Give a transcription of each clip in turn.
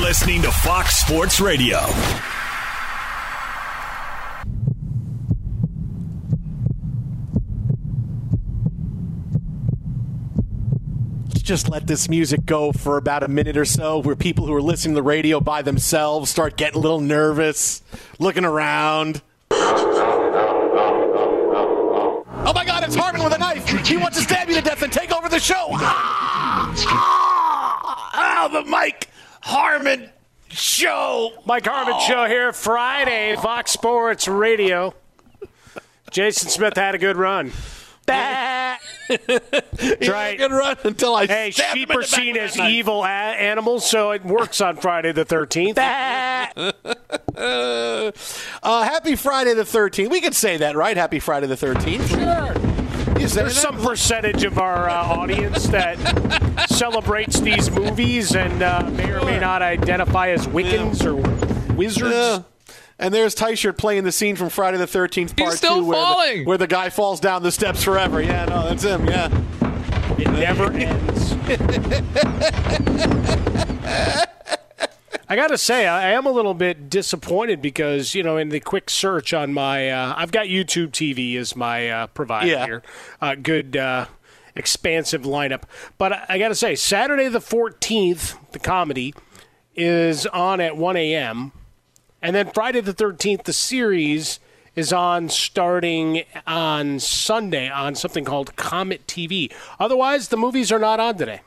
Listening to Fox Sports Radio. just let this music go for about a minute or so where people who are listening to the radio by themselves start getting a little nervous, looking around. Oh my god, it's Harmon with a knife! He wants to stab you to death and take over the show! Ah! Ah! Oh, the Mike Harmon Show! Mike Harmon oh. Show here Friday, Fox Sports Radio. Jason Smith had a good run. That's right. Good run until I. Hey, sheep are seen as evil a- animals, so it works on Friday the thirteenth. uh, happy Friday the thirteenth. We could say that, right? Happy Friday the thirteenth. Sure. There's some percentage of our uh, audience that celebrates these movies and uh, may or may not identify as Wiccans yeah. or wizards. Yeah. And there's Tyshirt playing the scene from Friday the 13th, part He's still two, where the, where the guy falls down the steps forever. Yeah, no, that's him. Yeah, it never ends. I got to say, I am a little bit disappointed because you know, in the quick search on my, uh, I've got YouTube TV as my uh, provider Yeah. here. Uh, good, uh, expansive lineup. But I, I got to say, Saturday the 14th, the comedy is on at 1 a.m. And then Friday the 13th, the series is on starting on Sunday on something called Comet TV. Otherwise, the movies are not on today.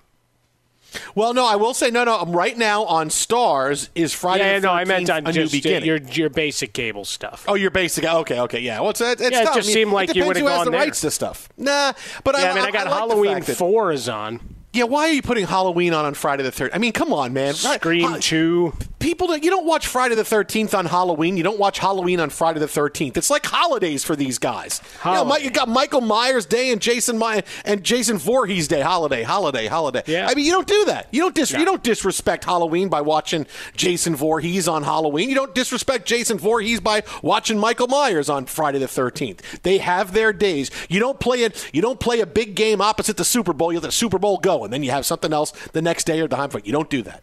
Well, no, I will say no, no. um, Right now on Starz is Friday. Yeah, the no, I meant on a just new beginning. your your basic cable stuff. Oh, your basic. Okay, okay, yeah. Well, it's, it's Yeah, it just I mean, seemed like it you who has gone the there. rights to stuff. Nah, but yeah, I, I mean, I got like the Halloween four is on. Yeah, why are you putting Halloween on on Friday the third? I mean, come on, man. Right- Scream Ha- two. People, don't, you don't watch Friday the 13th on Halloween. You don't watch Halloween on Friday the 13th. It's like holidays for these guys. You, know, Holiday. Mi- you got Michael Myers Day and Jason My- and Jason Voorhees Day. Holiday, holiday, holiday. Yeah. I mean, you don't do that. You don't dis- you don't disrespect Halloween by watching Jason Voorhees on Halloween. You don't disrespect Jason Voorhees by watching Michael Myers on Friday the 13th. They have their days. You don't play it. You don't play a big game opposite the Super Bowl. You let the Super Bowl go, and then you have something else the next day or the time for it. You don't do that.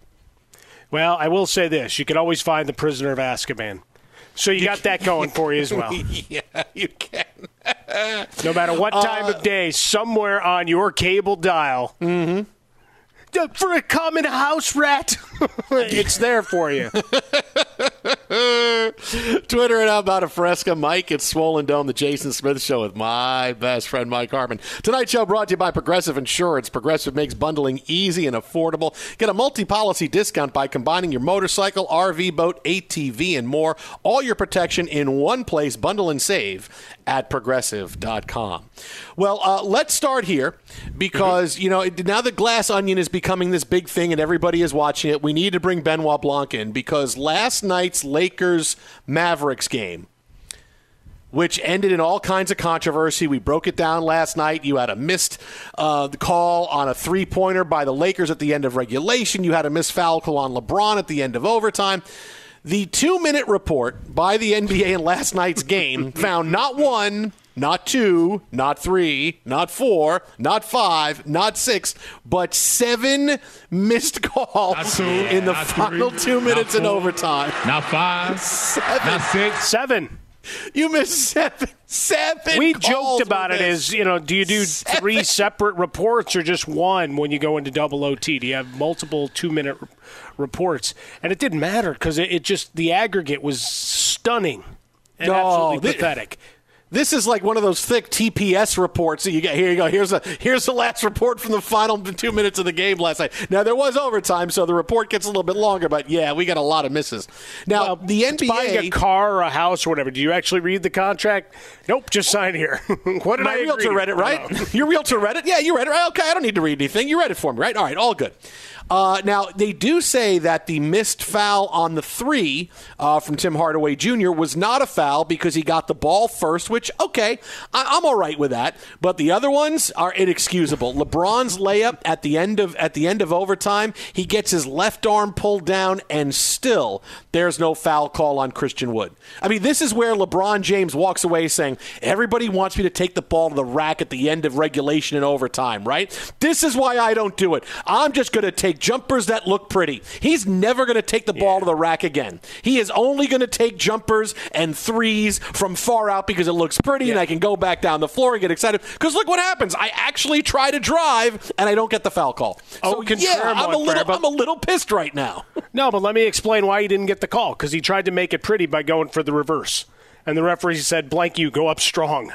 Well, I will say this: you can always find the prisoner of Azkaban. So you, got that going for you as well. yeah, you can. No matter what time Uh, of day, somewhere on your cable dial, Mm-hmm. for a common house rat. it's there for you. Twitter and how about a fresca, Mike. It's Swollen Dome, the Jason Smith Show with my best friend Mike Harmon. Tonight's show brought to you by Progressive Insurance. Progressive makes bundling easy and affordable. Get a multi-policy discount by combining your motorcycle, RV, boat, ATV, and more. All your protection in one place. Bundle and save at progressive.com. Well, uh, let's start here because, you know, now the glass onion is becoming this big thing and everybody is watching it. We need to bring Benoit Blanc in because last night's Lakers Mavericks game which ended in all kinds of controversy. We broke it down last night. You had a missed uh, call on a three pointer by the Lakers at the end of regulation. You had a missed foul call on LeBron at the end of overtime. The two minute report by the NBA in last night's game found not one, not two, not three, not four, not five, not six, but seven missed calls two, in the final three, two minutes not in overtime. Not five, Seven. not six. Seven. You missed seven. Seven. We calls joked about it as, you know, do you do Seven. three separate reports or just one when you go into double OT? Do you have multiple two minute r- reports? And it didn't matter because it, it just, the aggregate was stunning and No, absolutely thi- pathetic. This is like one of those thick TPS reports that you get. Here you go. Here's a here's the last report from the final two minutes of the game last night. Now there was overtime, so the report gets a little bit longer. But yeah, we got a lot of misses. Now Well, the it's buying a car or a house or whatever. Do you actually read the contract? Nope, just sign here. what did My I realtor to? read it, right? No. Your realtor read it? Yeah, you read it. Right? Okay, I don't need to read anything. You read it for me, right? All right, all good. Uh, now, they do say that the missed foul on the three uh, from Tim Hardaway Jr. was not a foul because he got the ball first, which, okay, I- I'm all right with that. But the other ones are inexcusable. LeBron's layup at the end of at the end of overtime, he gets his left arm pulled down, and still there's no foul call on Christian Wood. I mean, this is where LeBron James walks away saying, Everybody wants me to take the ball to the rack at the end of regulation and overtime, right? This is why I don't do it. I'm just going to take jumpers that look pretty. He's never going to take the ball to the rack again. He is only going to take jumpers and threes from far out because it looks pretty and I can go back down the floor and get excited. Because look what happens. I actually try to drive and I don't get the foul call. Oh, So, yeah, I'm a, little, but- I'm a little pissed right now. No, but let me explain why he didn't get the call because he tried to make it pretty by going for the reverse. And the referee said, blank you, go up strong.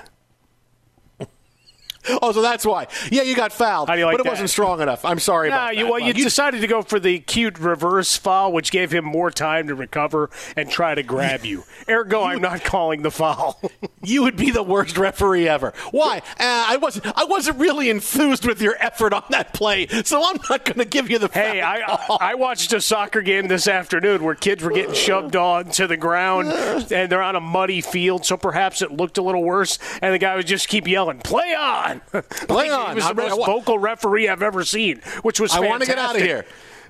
Oh, so that's why. Yeah, you got fouled, How do you like but it that? wasn't strong enough. I'm sorry Nah, about you, that. well, you, decided to go for the cute reverse foul, which gave him more time to recover and try to grab you. Ergo, I'm not calling the foul. you would be the worst referee ever. Why? Uh, I wasn't. I wasn't really enthused with your effort on that play, so I'm not going to give you the. hey, foul I. I I watched a soccer game this afternoon where kids were getting shoved onto the ground and they're on a muddy field, so perhaps it looked a little worse. And the guy would just keep yelling, "Play on, On." He was the I'm- most vocal referee I've ever seen, which was I wanna get fantastic. outta here.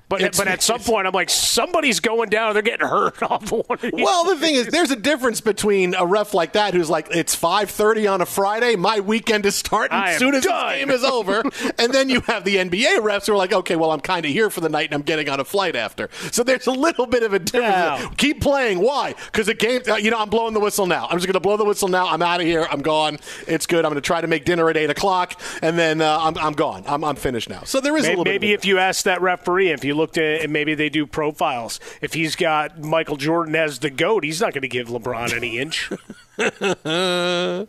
But, It's- but at some point, I'm like, somebody's going down. They're getting hurt off of one of. Well, the thing is, there's a difference between a ref like that who's like, it's 5:30 on a Friday, my weekend is starting as soon as done." this game is over, and then you have the NBA refs who are like, okay, well, I'm kind of here for the night and I'm getting on a flight after. So there's a little bit of a difference. Keep playing. Why? Because the game, uh, you know, I'm blowing the whistle now. I'm just going to blow the whistle now. I'm out of here. I'm gone. It's good. I'm going to try to make dinner at eight o'clock, and then uh, I'm, I'm gone. I'm, I'm finished now. So there is a Maybe, little bit. maybe if you ask that referee, if you looked at and maybe they do profiles, if he's got Michael Jordan as the GOAT, he's not going to give LeBron any inch.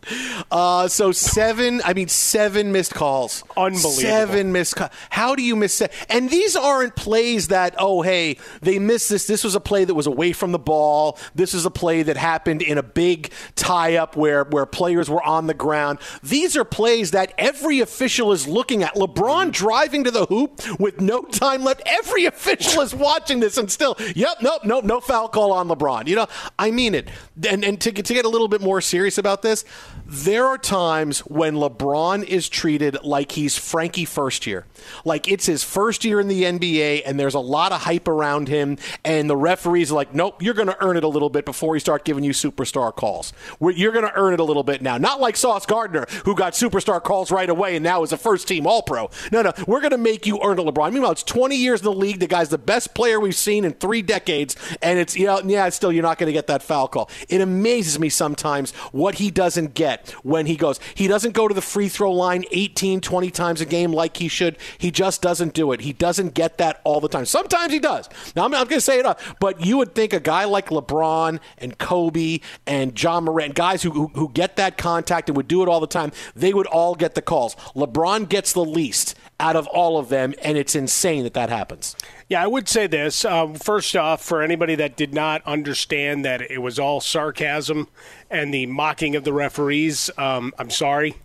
Uh, so seven, I mean seven missed calls. Unbelievable. Seven missed calls. How do you miss se- And these aren't plays that, oh, hey, they missed this. This was a play that was away from the ball. This is a play that happened in a big tie up where, where players were on the ground. These are plays that every official is looking at. LeBron driving to the hoop with no time left. Every official is watching this and still, yep, nope, nope, no foul call on LeBron. You know, I mean it. And, and to, get- to get a little bit more serious about this, there are times when LeBron is treated like he's Frankie first year. Like it's his first year in the NBA and there's a lot of hype around him and the referees are like, nope, you're going to earn it a little bit before we start giving you superstar calls. You're going to earn it a little bit now. Not like Sauce Gardner who got superstar calls right away and now is a first team All Pro. No, no, we're going to make you earn a LeBron. Meanwhile, it's 20 years in the league. The guy's the best player we've seen in three decades and it's, you know, yeah, still you're not going to get that foul call. It amazes me sometimes times what he doesn't get when he goes. He doesn't go to the free throw line 18, 20 times a game like he should. He just doesn't do it. He doesn't get that all the time. Sometimes he does. Now, I'm, I'm going to say it up, but you would think a guy like LeBron and Kobe and Ja Morant, guys who, who, who get that contact and would do it all the time, they would all get the calls. LeBron gets the least out of all of them, and it's insane that that happens. Yeah, I would say this. Um, first off, for anybody that did not understand that it was all sarcasm and the mocking of the referees, um, I'm sorry.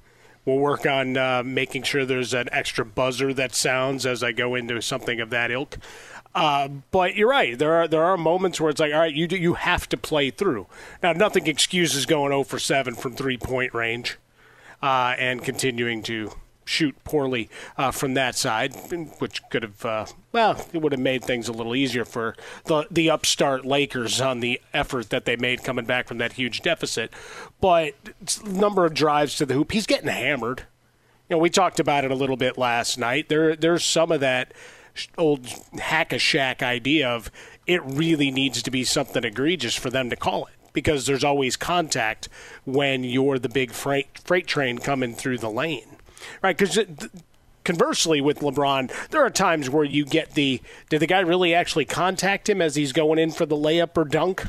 We'll work on uh, making sure there's an extra buzzer that sounds as I go into something of that ilk. Uh, but you're right. There are there are moments where it's like, all right, you do, you have to play through. Now, nothing excuses going 0 for 7 from three point range uh, and continuing to shoot poorly uh, from that side, which could have, uh, well, it would have made things a little easier for the the upstart Lakers on the effort that they made coming back from that huge deficit. But number of drives to the hoop, he's getting hammered. You know, we talked about it a little bit last night. There, there's some of that old hack a Shaq idea of it really needs to be something egregious for them to call it because there's always contact when you're the big freight freight train coming through the lane right? Because conversely, with LeBron, there are times where you get the did the guy really actually contact him as he's going in for the layup or dunk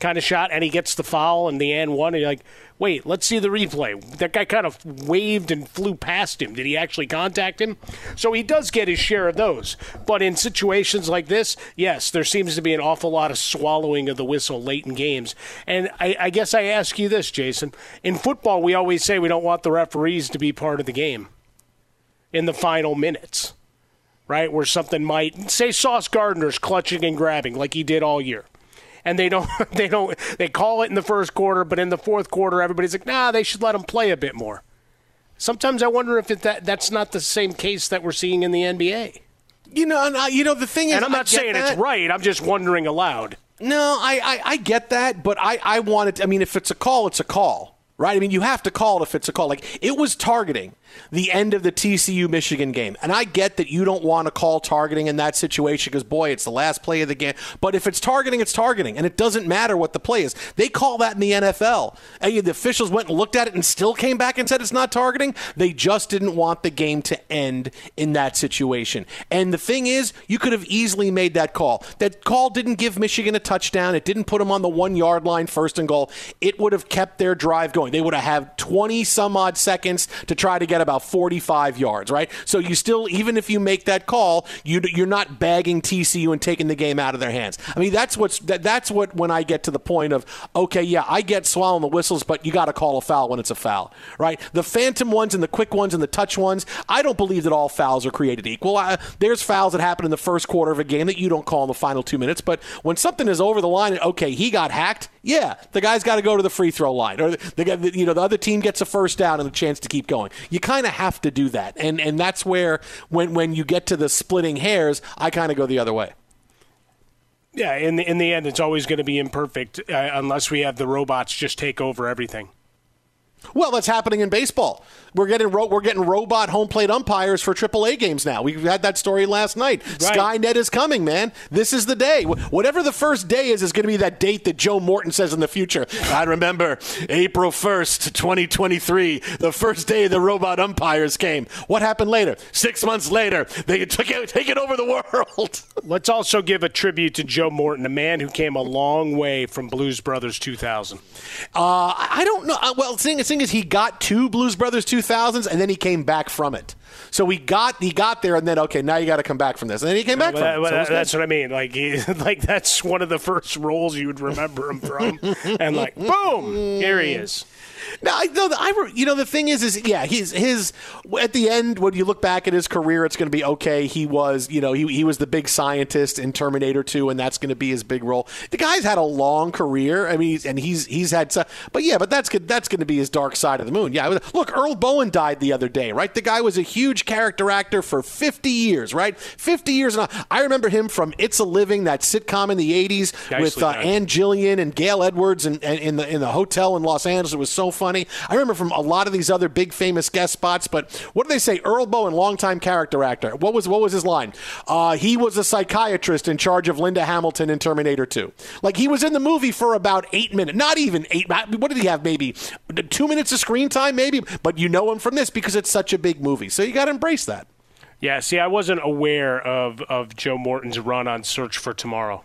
kind of shot, and he gets the foul and the and one, and you're like, wait, let's see the replay. That guy kind of waved and flew past him. Did he actually contact him? So he does get his share of those. But in situations like this, yes, there seems to be an awful lot of swallowing of the whistle late in games. And I, I guess I ask you this, Jason. In football, we always say we don't want the referees to be part of the game in the final minutes, right? Where something might, say, Sauce Gardner's clutching and grabbing like he did all year and they don't they don't they call it in the first quarter, but in the fourth quarter, everybody's like, nah, they should let them play a bit more. Sometimes I wonder if it, that that's not the same case that we're seeing in the NBA. You know, and I, you know the thing is, and I'm not saying that. it's right. I'm just wondering aloud. No, I, I, I get that, but I, I want it. I mean, if it's a call, it's a call, right? I mean, you have to call it if it's a call. Like it was targeting the end of the TCU Michigan game. And I get that you don't want to call targeting in that situation because, boy, it's the last play of the game. But if it's targeting, it's targeting. And it doesn't matter what the play is. They call that in the NFL. And the officials went and looked at it and still came back and said it's not targeting. They just didn't want the game to end in that situation. And the thing is, you could have easily made that call. That call didn't give Michigan a touchdown, it didn't put them on the one yard line first and goal. It would have kept their drive going. They would have had 20 some odd seconds to try to get about 45 yards, right? So you still, even if you make that call, you, you're not bagging TCU and taking the game out of their hands. I mean, that's what's that, that's what when I get to the point of okay, yeah, I get swallowing the whistles, but you got to call a foul when it's a foul, right? The phantom ones and the quick ones and the touch ones, I don't believe that all fouls are created equal. I, there's fouls that happen in the first quarter of a game that you don't call in the final two minutes, but when something is over the line, okay, he got hacked. Yeah, the guy's got to go to the free throw line, or the, the you know the other team gets a first down and a chance to keep going. You kind of have to do that. And and that's where when when you get to the splitting hairs, I kind of go the other way. Yeah, in the in the end, it's always going to be imperfect uh, unless we have the robots just take over everything. Well, that's happening in baseball. We're getting ro- we're getting robot home plate umpires for AAA games now. We had that story last night. Right. Skynet is coming, man. This is the day. Whatever the first day is, is going to be that date that Joe Morton says in the future. I remember April first, twenty twenty three, the first day the robot umpires came. What happened later? Six months later, they took it, take it over the world. Let's also give a tribute to Joe Morton, a man who came a long way from Blues Brothers two thousand. Uh, I don't know. Uh, well, thing, thing is, he got to Blues Brothers 2000s, and then he came back from it. So he got he got there, and then okay, now you got to come back from this, and then he came back well, from that, it. So that's what I mean. Like, he, like that's one of the first roles you would remember him from, and like, boom, here he is. Now, I know I you know the thing is is yeah he's his at the end when you look back at his career it's going to be okay he was you know he, he was the big scientist in Terminator 2 and that's going to be his big role. The guy's had a long career. I mean and he's he's had but yeah but that's good that's going to be his dark side of the moon. Yeah, look Earl Boen died the other day, right? The guy was a huge character actor for 50 years, right? 50 years and I remember him from It's a Living that sitcom in the 80s with uh, Ann Jillian and Gail Edwards and, and in the in the hotel in Los Angeles. It was so fun. funny. I remember from a lot of these other big famous guest spots. But what do they say? Earl Boen, longtime character actor. What was what was his line? Uh, he was a psychiatrist in charge of Linda Hamilton in Terminator 2. Like he was in the movie for about eight minutes, not even eight. What did he have? Maybe two minutes of screen time, maybe. But you know him from this because it's such a big movie. So you got to embrace that. Yeah, see, I wasn't aware of, of Joe Morton's run on Search for Tomorrow.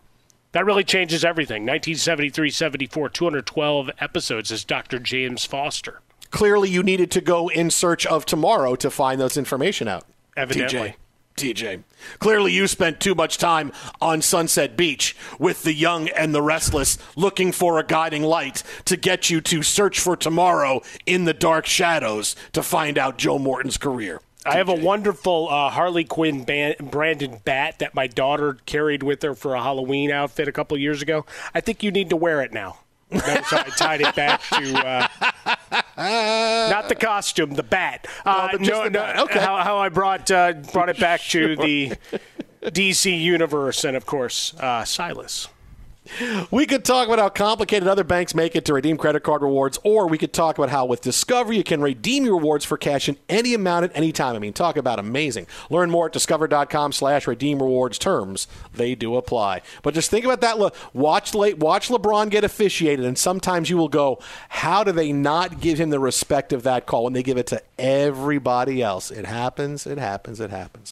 That really changes everything. 1973 74, 212 episodes as Dr. James Foster. Clearly, you needed to go in search of tomorrow to find those information out. Evidently. TJ. TJ. Clearly, you spent too much time on Sunset Beach with the young and the restless looking for a guiding light to get you to search for tomorrow in the dark shadows to find out Joe Morton's career. I have a wonderful uh, Harley Quinn band, branded bat that my daughter carried with her for a Halloween outfit a couple years ago. I think you need to wear it now. so I tied it back to uh, not the costume, the bat. Uh, no, no, the no bat. Okay. How, how I brought uh, brought it back to the DC universe, and of course uh, Silas. We could talk about how complicated other banks make it to redeem credit card rewards, or we could talk about how with Discover you can redeem your rewards for cash in any amount at any time. I mean, talk about amazing. Learn more at discover.com slash redeem rewards terms. They do apply. But just think about that. Watch, watch LeBron get officiated, and sometimes you will go, how do they not give him the respect of that call when they give it to everybody else? It happens, it happens, it happens.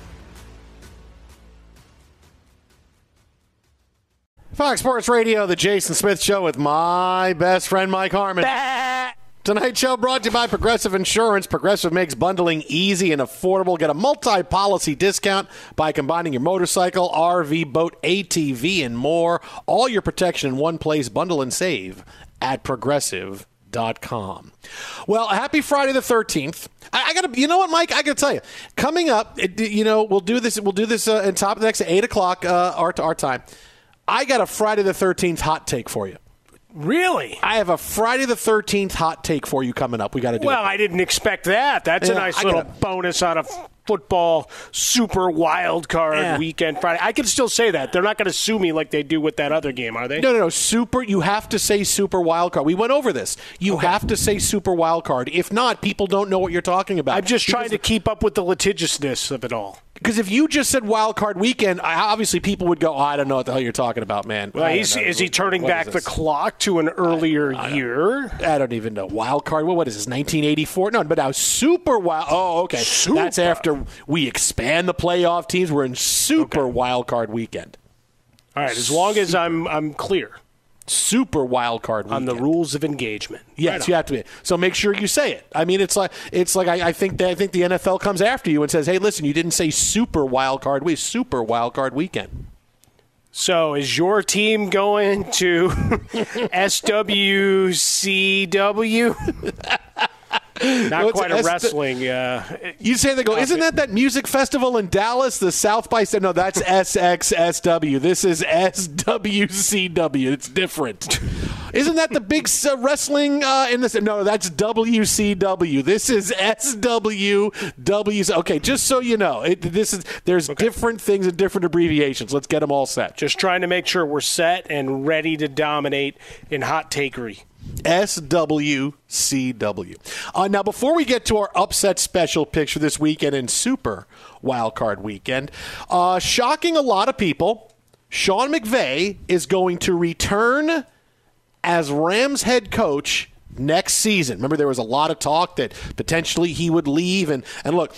Fox Sports Radio, the Jason Smith Show with my best friend Mike Harmon. Tonight's show brought to you by Progressive Insurance. Progressive makes bundling easy and affordable. Get a multi policy discount by combining your motorcycle, RV, boat, ATV, and more. All your protection in one place. Bundle and save at progressive.com. Well, happy Friday the 13th. I, I got to, you know what, Mike? I got to tell you, coming up, it, you know, we'll do this, we'll do this uh, in top of the next 8 o'clock uh, our, our time. I got a Friday the 13th hot take for you. Really? I have a Friday the 13th hot take for you coming up. We got to do Well, it. I didn't expect that. That's a nice I little gotta- bonus on a football super wild card Yeah. weekend Friday. I can still say that. They're not going to sue me like they do with that other game, are they? No, no, no. Super. You have to say super wild card. We went over this. You have to say super wild card. If not, people don't know what you're talking about. I'm just trying to keep up with the litigiousness of it all. Because if you just said wild card weekend, I- obviously people would go, oh, "I don't know what the hell you're talking about, man." Well, he's, is he turning What back the clock to an earlier year? I don't even know. Wild card. Well, what is this? 1984? No, but now super wild. Oh, okay. That's after we expand the playoff teams. We're in super wild card weekend. All right, as long as I'm I'm clear Super wild card weekend. on the rules of engagement. Yes, Right you have to be. So make sure you say it. I mean, it's like it's like I, I think that I think the NFL comes after you and says, "Hey, listen, you didn't say super wild card week, super wild card weekend." So is your team going to SWCW? Not quite a wrestling. Uh, You say they go, isn't that that music festival in Dallas, the South by South? No, that's SXSW. This is SWCW. It's different. Isn't that the big uh, wrestling uh, in this? No, that's WCW. This is SWW. Okay, just so you know, it, this is there's different things and different abbreviations. Let's get them all set. just trying to make sure we're set and ready to dominate in hot takery. SWCW. Uh, now, before we get to our upset special picture this weekend and Super Wildcard Weekend, uh, shocking a lot of people, Sean McVay is going to return as Rams head coach next season. Remember, there was a lot of talk that potentially he would leave. And, and look,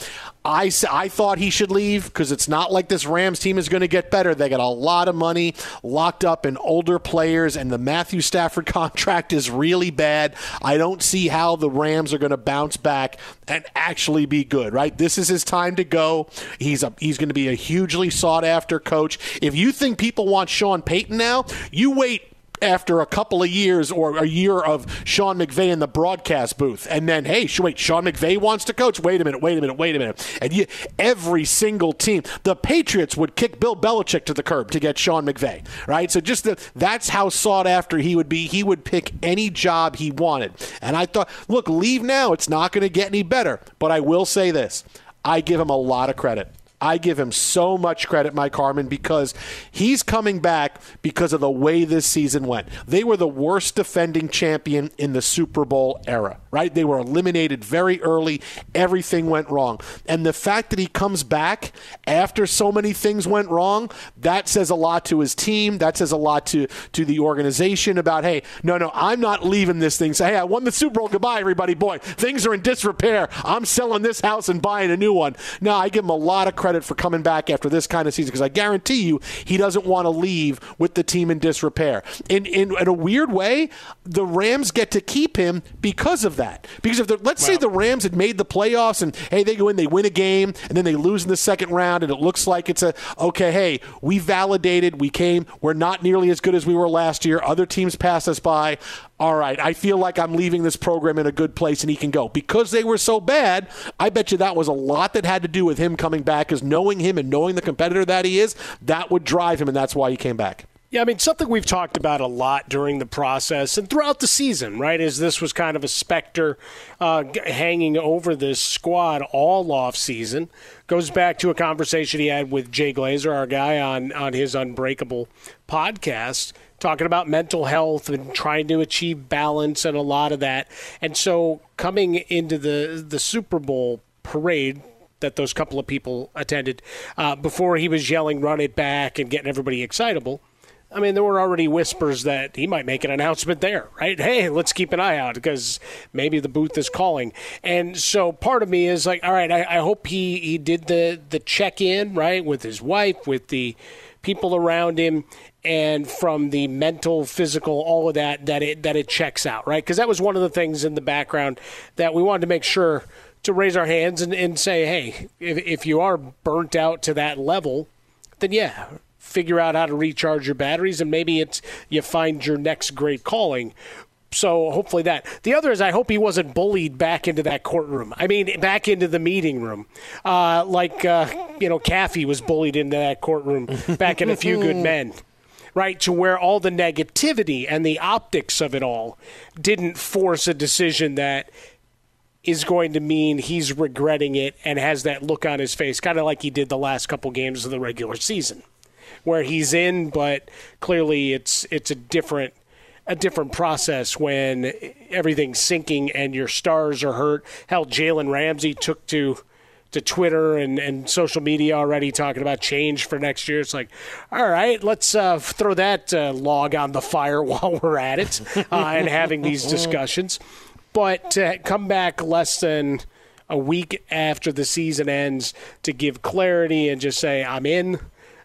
I, I thought he should leave because it's not like this Rams team is going to get better. They got a lot of money locked up in older players, and the Matthew Stafford contract is really bad. I don't see how the Rams are going to bounce back and actually be good, right? This is his time to go. He's a, he's going to be a hugely sought after coach. If you think people want Sean Payton now, you wait after a couple of years or a year of Sean McVay in the broadcast booth, and then hey, wait, Sean McVay wants to coach. Wait a minute, wait a minute, wait a minute. And you, every single team, the Patriots would kick Bill Belichick to the curb to get Sean McVay, right? So just that's how sought after he would be. He would pick any job he wanted. And I thought, look, leave now. It's not going to get any better. But I will say this: I give him a lot of credit. I give him so much credit, Mike Harmon, because he's coming back because of the way this season went. They were the worst defending champion in the Super Bowl era, right? They were eliminated very early. Everything went wrong. And the fact that he comes back after so many things went wrong, that says a lot to his team. That says a lot to, to the organization about, hey, no, no, I'm not leaving this thing. Say, hey, I won the Super Bowl. Goodbye, everybody. Boy, things are in disrepair. I'm selling this house and buying a new one. No, I give him a lot of credit for coming back after this kind of season because I guarantee you he doesn't want to leave with the team in disrepair. In, in, in a weird way, the Rams get to keep him because of that. Because if let's say the Rams had made the playoffs and hey, they go in, they win a game, and then they lose in the second round, and it looks like it's a okay. Hey, we validated, we came, we're not nearly as good as we were last year. Other teams pass us by. All right, I feel like I'm leaving this program in a good place and he can go. Because they were so bad, I bet you that was a lot that had to do with him coming back, because knowing him and knowing the competitor that he is, that would drive him, and that's why he came back. Yeah, I mean, something we've talked about a lot during the process and throughout the season, right? Is this was kind of a specter uh, hanging over this squad all off season. Goes back to a conversation he had with Jay Glazer, our guy on on his Unbreakable podcast, talking about mental health and trying to achieve balance and a lot of that. And so, coming into the the Super Bowl parade that those couple of people attended uh, before he was yelling "Run it back" and getting everybody excitable. I mean, there were already whispers that he might make an announcement there, right? Hey, let's keep an eye out because maybe the booth is calling. And so part of me is like, all right, I, I hope he, he did the, the check in, right, with his wife, with the people around him, and from the mental, physical, all of that, that it, that it checks out, right? Because that was one of the things in the background that we wanted to make sure to raise our hands and, and say, hey, if, if you are burnt out to that level, then yeah, figure out how to recharge your batteries and maybe it's you find your next great calling. So hopefully that. The other is I hope he wasn't bullied back into that courtroom. I mean, back into the meeting room, uh, like uh, you know, Kaffee was bullied into that courtroom back in A Few Good Men. Right to where all the negativity and the optics of it all didn't force a decision that is going to mean he's regretting it and has that look on his face, kind of like he did the last couple games of the regular season, where he's in, but clearly it's it's a different a different process when everything's sinking and your stars are hurt. Hell, Jalen Ramsey took to to Twitter and, and social media already talking about change for next year. It's like, all right, let's uh, throw that uh, log on the fire while we're at it uh, and having these discussions. But to come back less than a week after the season ends to give clarity and just say, I'm in,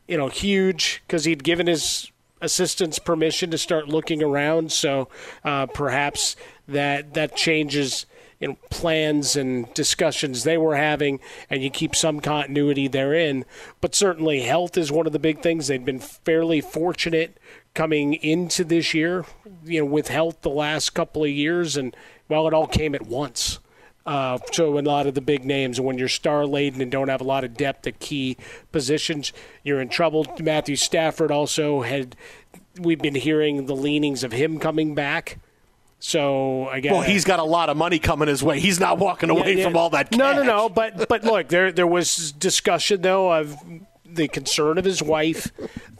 you know, huge because he'd given his assistants permission to start looking around. So uh, perhaps that that changes you know, plans and discussions they were having, and you keep some continuity therein. But certainly, health is one of the big things. They've been fairly fortunate coming into this year, you know, with health the last couple of years, and well, it all came at once. Uh, so a lot of the big names, when you're star laden and don't have a lot of depth at key positions, you're in trouble. Matthew Stafford also had. We've been hearing the leanings of him coming back. So I guess Well, he's got a lot of money coming his way. He's not walking away Yeah, yeah. from all that. Cash. No, no, no. But but look, there there was discussion though of the concern of his wife,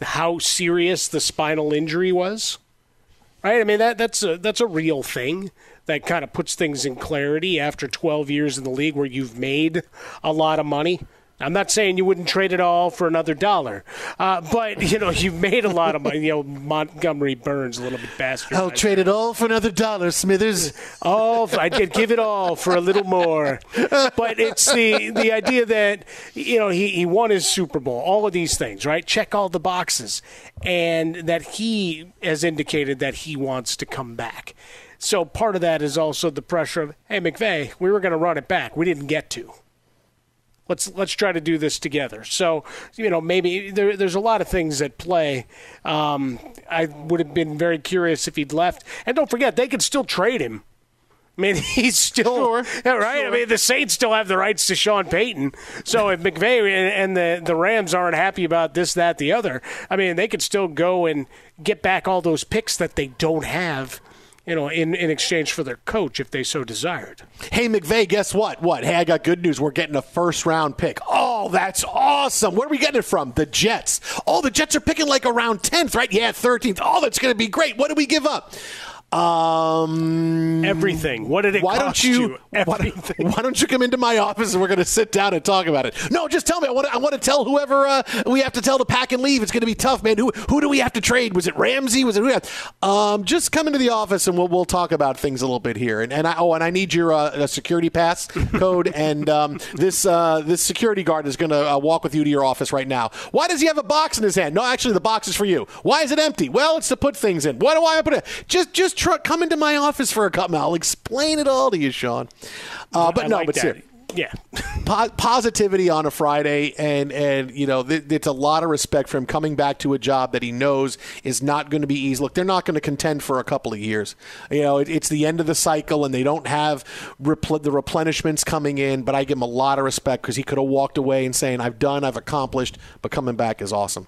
how serious the spinal injury was. Right. I mean that that's a that's a real thing that kind of puts things in clarity after 12 years in the league where you've made a lot of money. I'm not saying you wouldn't trade it all for another dollar, uh, but you know you've made a lot of money. You know Montgomery Burns a little bit bastard. I'll trade it all for another dollar, Smithers. all I'd give it all for a little more. But it's the the idea that you know he, he won his Super Bowl, all of these things, right? Check all the boxes, and that he has indicated that he wants to come back. So part of that is also the pressure of, hey McVay, we were going to run it back, we didn't get to. Let's let's try to do this together. So you know maybe there, there's a lot of things at play. Um, I would have been very curious if he'd left, and don't forget they could still trade him. I mean, he's still Yeah, right. I mean, the Saints still have the rights to Sean Payton. So if McVay and, and the the Rams aren't happy about this, that, the other, I mean, they could still go and get back all those picks that they don't have. You know, in, in exchange for their coach, if they so desired. Hey, McVay, guess what? What? Hey, I got good news. We're getting a first round pick. Oh, that's awesome. Where are we getting it from? The Jets. Oh, the Jets are picking like around 10th, right? Yeah, 13th. Oh, that's going to be great. What do we give up? Um, everything. What did it why cost don't you, you? Why, why don't you come into my office and we're going to sit down and talk about it? No, just tell me. I want to. I want to tell whoever uh, we have to tell to pack and leave. It's going to be tough, man. Who who do we have to trade? Was it Ramsey? Was it who? Um, just come into the office and we'll we'll talk about things a little bit here. And and I oh and I need your uh, security pass code. and um, this uh, this security guard is going to uh, walk with you to your office right now. Why does he have a box in his hand? No, actually, the box is for you. Why is it empty? Well, it's to put things in. Why do I put it? Just just tr- come into my office for a couple. I'll explain it all to you, Sean. Uh, but I no, like but seriously Yeah. po- positivity on a Friday, and and you know, th- it's a lot of respect for him coming back to a job that he knows is not going to be easy. Look, they're not going to contend for a couple of years. You know, it, it's the end of the cycle, and they don't have repl- the replenishments coming in. But I give him a lot of respect because he could have walked away and saying, "I've done, I've accomplished," but coming back is awesome.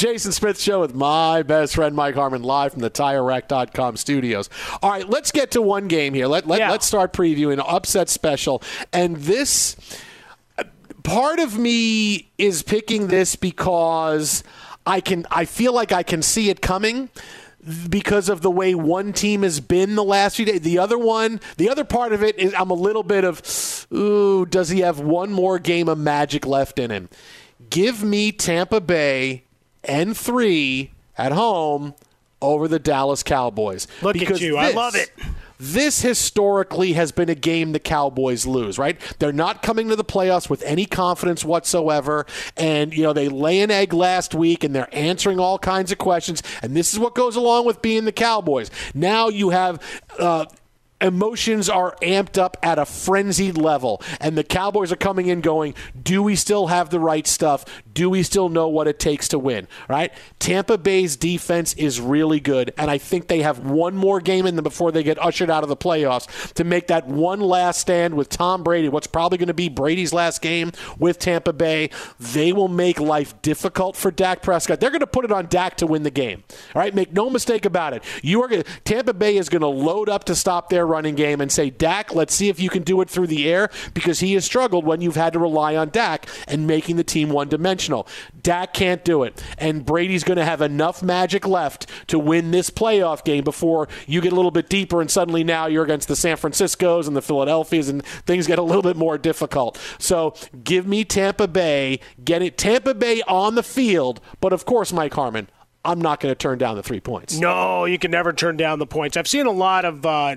Jason Smith Show with my best friend Mike Harmon live from the TireRack.com studios. All right, let's get to one game here. Let, let, Yeah. Let's start previewing upset special. And this, part of me is picking this because I can. I feel like I can see it coming because of the way one team has been the last few days. The other one, the other part of it is I'm a little bit of, ooh, does he have one more game of magic left in him? Give me Tampa Bay and three at home over the Dallas Cowboys. Look at Because you. I love it. This historically has been a game the Cowboys lose, right? They're not coming to the playoffs with any confidence whatsoever. And, you know, they lay an egg last week and they're answering all kinds of questions. And this is what goes along with being the Cowboys. Now you have. Uh, emotions are amped up at a frenzied level and the cowboys are coming in going do we still have the right stuff? Do we still know what it takes to win? Right? Tampa bay's defense is really good and i think they have one more game in them before they get ushered out of the playoffs to make that one last stand with tom brady what's probably going to be brady's last game with tampa bay. They will make life difficult for dak prescott. They're going to put it on dak to win the game. All right? Make no mistake about it. You are going tampa bay is going to load up to stop their running game and say, Dak, let's see if you can do it through the air because he has struggled when you've had to rely on Dak and making the team one dimensional. Dak can't do it. And Brady's going to have enough magic left to win this playoff game before you get a little bit deeper and suddenly now you're against the San Franciscos and the Philadelphias and things get a little bit more difficult. So give me Tampa Bay, get it Tampa Bay on the field, but of course, Mike Harmon. I'm not going to turn down the three points. No, you can never turn down the points. I've seen a lot of uh,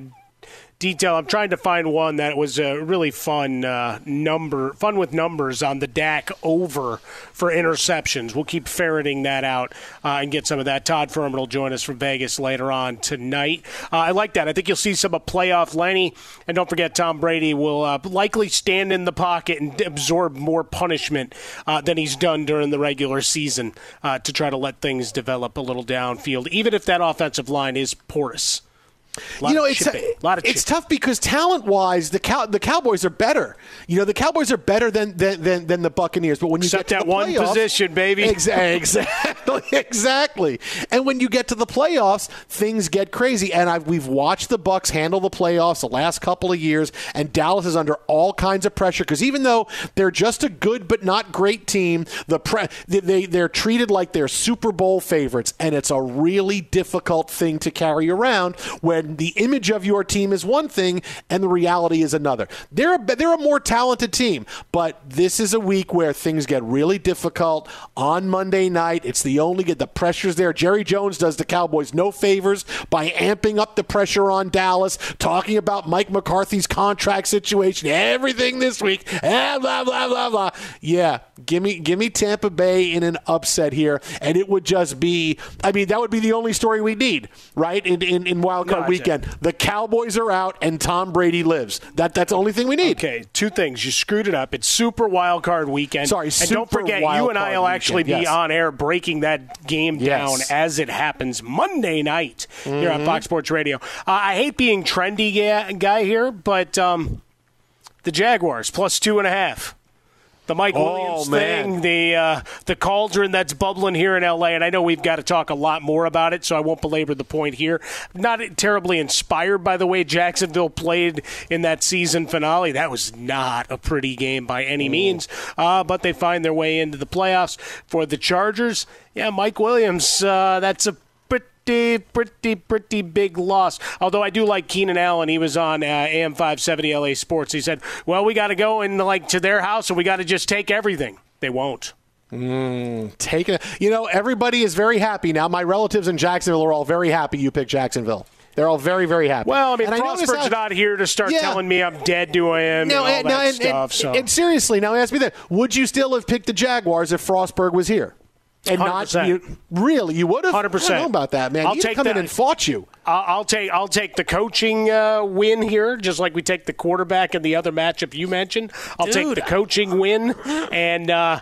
detail. I'm trying to find one that was a really fun uh, number, fun with numbers on the Dak over for interceptions. We'll keep ferreting that out uh, and get some of that. Todd Fuhrman will join us from Vegas later on tonight. Uh, I like that. I think you'll see some of playoff Lenny, and don't forget Tom Brady will uh, likely stand in the pocket and absorb more punishment uh, than he's done during the regular season uh, to try to let things develop a little downfield, even if that offensive line is porous. You know, it's chipping. lot of it's chipping. tough because talent wise, the cow the Cowboys are better. You know, the Cowboys are better than than, than, than the Buccaneers. But when you Except get to that the one playoffs- position, baby. Exactly, exactly. And when you get to the playoffs, things get crazy. And I've, we've watched the Bucks handle the playoffs the last couple of years, and Dallas is under all kinds of pressure because even though they're just a good but not great team, the pre- they- they they're treated like they're Super Bowl favorites, and it's a really difficult thing to carry around when the image of your team is one thing and the reality is another. They're a, they're a more talented team, but this is a week where things get really difficult on Monday night. It's the only get the pressure's there. Jerry Jones does the Cowboys no favors by amping up the pressure on Dallas, talking about Mike McCarthy's contract situation, everything this week, blah blah blah blah. Yeah, give me give me Tampa Bay in an upset here, and it would just be. I mean, that would be the only story we need, right? In in, in Wild Card No, Weekend, the Cowboys are out and Tom Brady lives. That that's the only thing we need. Okay, two things. You screwed it up. It's Super Wild Card Weekend. Sorry, and don't forget, you and I will actually Weekend, be yes. on air breaking that game Yes. down as it happens Monday night here on. Fox Sports Radio. Uh, I hate being trendy guy, guy here, but um, the Jaguars plus two and a half the Mike Oh, Williams thing, the uh, the cauldron that's bubbling here in LA, and I know we've got to talk a lot more about it, so I won't belabor the point here. Not terribly inspired by the way Jacksonville played in that season finale. That was not a pretty game by any means, uh, but they find their way into the playoffs for the Chargers. Yeah, Mike Williams, uh, that's a pretty, pretty, pretty big loss. Although I do like Keenan Allen. He was on uh, AM 570 LA Sports. He said, "Well, we got to go and like to their house, and we got to just take everything." They won't. Mm, take it. You know, everybody is very happy now. My relatives in Jacksonville are all very happy you picked Jacksonville. They're all very, very happy. Well, I mean, And Frostberg's not here to start Yeah. telling me I'm dead to him No, and all and, and, stuff. and, so and seriously, now ask me that: Would you still have picked the Jaguars if Frostberg was here? And not 100%. you, really, you would have. Hundred I don't percent. know about that, man. I'll He'd take come in and fought you. I'll, take I'll take the coaching uh, win here, just like we take the quarterback in the other matchup you mentioned. I'll take the coaching win, and uh,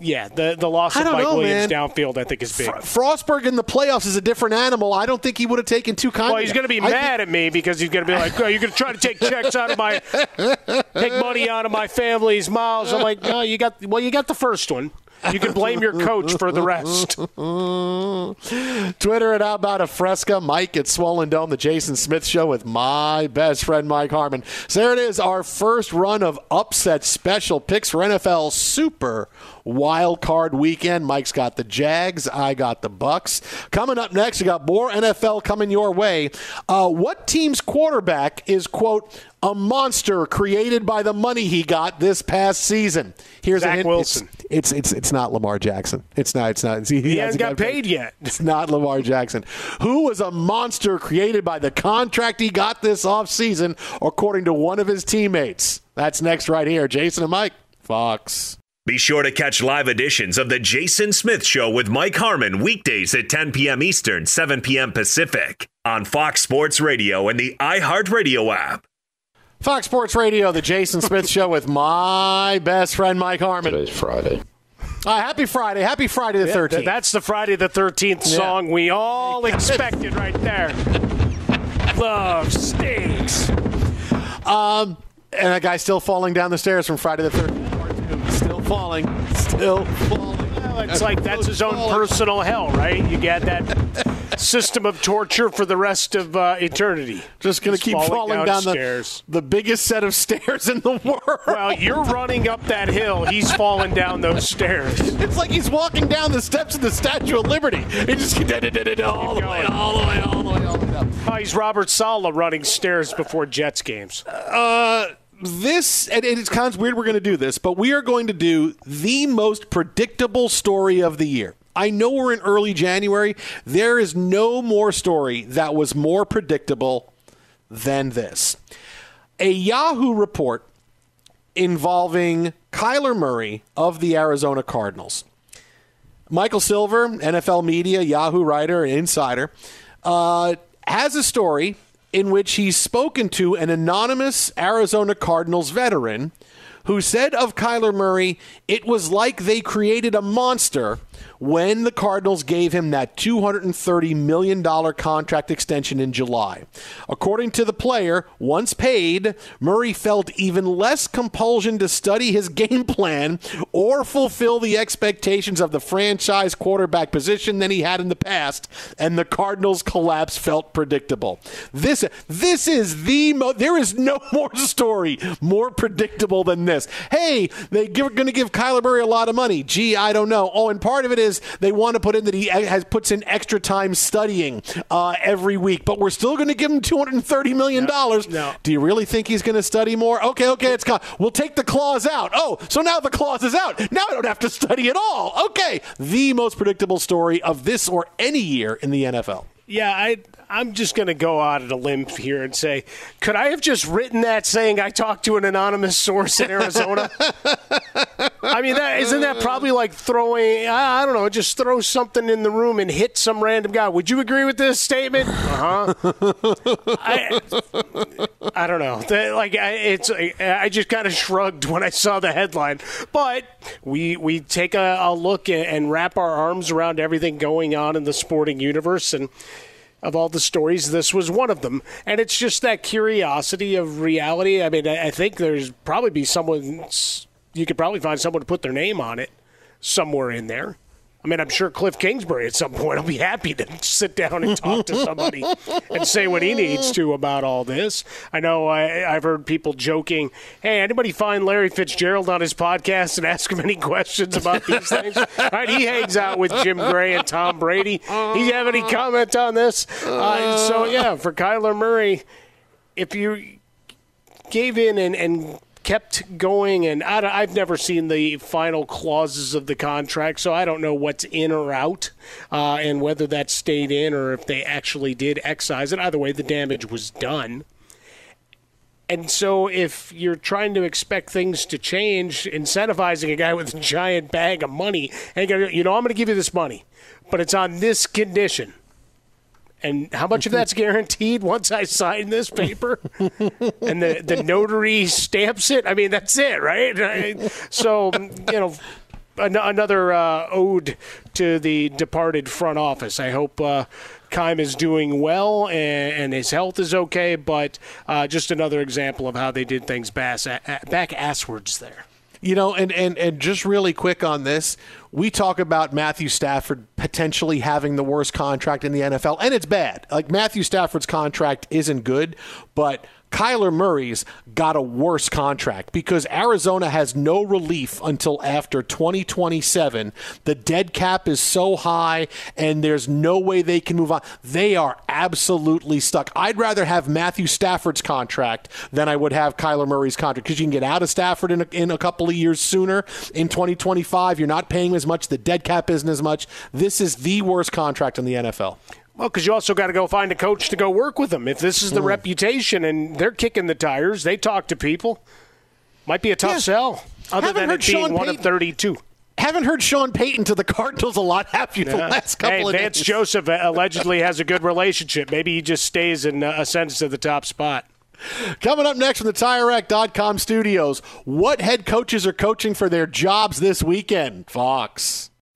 yeah, the the loss of Mike know, Williams man. downfield I think is big. Frostberg in the playoffs is a different animal. I don't think he would have taken two well, he's going to be mad at me because he's going to be like, "Oh, you're going to try to take checks out of my, take money out of my family's mouths." I'm like, "No, you got well, you got the first one. You can blame your coach for the rest." Twitter at About a Fresca. Mike at Swollen Dome, the Jason Smith Show with my best friend Mike Harmon. So there it is, our first run of upset special picks for NFL Super Wild Card Weekend. Mike's got the Jags, I got the Bucks. Coming up next, we got more NFL coming your way. Uh, what team's quarterback is quote a monster created by the money he got this past season? Here's a Zach hint. Wilson. It's, it's it's it's not Lamar Jackson. It's not. It's not. He, He hasn't got paid yet. It's not Lamar Jackson. Who was a monster created by the contract he got this offseason, according to one of his teammates? That's next right here. Jason and Mike, Fox. Be sure to catch live editions of The Jason Smith Show with Mike Harmon weekdays at 10 p.m. Eastern, 7 p.m. Pacific on Fox Sports Radio and the iHeartRadio app. Fox Sports Radio, the Jason Smith Show with my best friend Mike Harmon. Today's Friday. Uh, happy Friday. Happy Friday the 13th. th- that's the Friday the 13th Yeah. song we all expected right there. Love stinks. Um, and a guy's still falling down the stairs from Friday the 13th. Part two. Still falling. Still falling. It's like that's his own personal hell, right? You got that system of torture for the rest of uh, eternity. Just going to keep falling, down, the, stairs. the biggest set of stairs in the world. Well, you're running up that hill. He's falling down those stairs. It's like he's walking down the steps of the Statue of Liberty. He just all the way, all the way, all the way, all the way up. Oh, he's Robert Saleh running stairs before Jets games. Uh, this and it's kind of weird we're going to do this, but we are going to do the most predictable story of the year. I know we're in early January. There is no more story that was more predictable than this. A Yahoo report involving Kyler Murray of the Arizona Cardinals. Michael Silver, NFL media, Yahoo writer, and insider, uh, has a story in which he's spoken to an anonymous Arizona Cardinals veteran who said of Kyler Murray, it was like they created a monster when the Cardinals gave him that $230 million contract extension in July. According to the player, once paid, Murray felt even less compulsion to study his game plan or fulfill the expectations of the franchise quarterback position than he had in the past, and the Cardinals' collapse felt predictable. This, this is the mo- there is no more story more predictable than this. Hey, they're going to give Kyler Murray a lot of money. Gee, I don't know. Oh, and part of it is they want to put in that he has puts in extra time studying uh, every week, but we're still going to give him two hundred and thirty million dollars. No. Do you really think he's going to study more? Okay, okay, it's gone. We'll take the clause out. Oh, so now the clause is out. Now I don't have to study at all. Okay, the most predictable story of this or any year in the NFL. Yeah, I I'm just going to go out on a limb here and say, could I have just written that saying I talked to an anonymous source in Arizona? I mean, that isn't that probably like throwing I, don't know, just throw something in the room and hit some random guy. Would you agree with this statement? Uh huh. I, I don't know. Like I, it's I just kind of shrugged when I saw the headline, but we we take a, a look and wrap our arms around everything going on in the sporting universe and of all the stories, this was one of them. And it's just that curiosity of reality. I mean, I think there's probably be someone you could probably find someone to put their name on it somewhere in there. I mean, I'm sure Cliff Kingsbury at some point will be happy to sit down and talk to somebody and say what he needs to about all this. I know I, I've heard people joking, hey, anybody find Larry Fitzgerald on his podcast and ask him any questions about these things? right? He hangs out with Jim Gray and Tom Brady. He have any comment on this? Uh, so, yeah, for Kyler Murray, if you gave in and, and kept going, and I, have never seen the final clauses of the contract, so I don't know what's in or out, uh, and whether that stayed in or if they actually did excise it. Either way, the damage was done. And so, if you're trying to expect things to change, incentivizing a guy with a giant bag of money, and you know, I'm going to give you this money, but it's on this condition and how much of that's guaranteed once I sign this paper? and the, the notary stamps it? I mean, that's it, right? So, you know, another uh, ode to the departed front office. I hope uh, Keim is doing well and, and, his health is okay, but uh, just another example of how they did things back, back asswards there. You know, and, and, and just really quick on this, we talk about Matthew Stafford potentially having the worst contract in the NFL, and it's bad. Like Matthew Stafford's contract isn't good, but – Kyler Murray's got a worse contract because Arizona has no relief until after 2027. The dead cap is so high and there's no way they can move on. They are absolutely stuck. I'd rather have Matthew Stafford's contract than I would have Kyler Murray's contract because you can get out of Stafford in a, in a couple of years sooner. In 2025, you're not paying as much. The dead cap isn't as much. This is the worst contract in the NFL. Well, because you also got to go find a coach to go work with them. If this is the mm. reputation and they're kicking the tires, they talk to people. Might be a tough yeah. sell. Other Haven't than it being Sean one Payton. of thirty-two. Haven't heard Sean Payton to the Cardinals a lot, have you? The last couple hey, of Vance days. Joseph allegedly has a good relationship. Maybe he just stays and uh, ascends to the top spot. Coming up next from the TireRack.com studios, what head coaches are coaching for their jobs this weekend? Fox.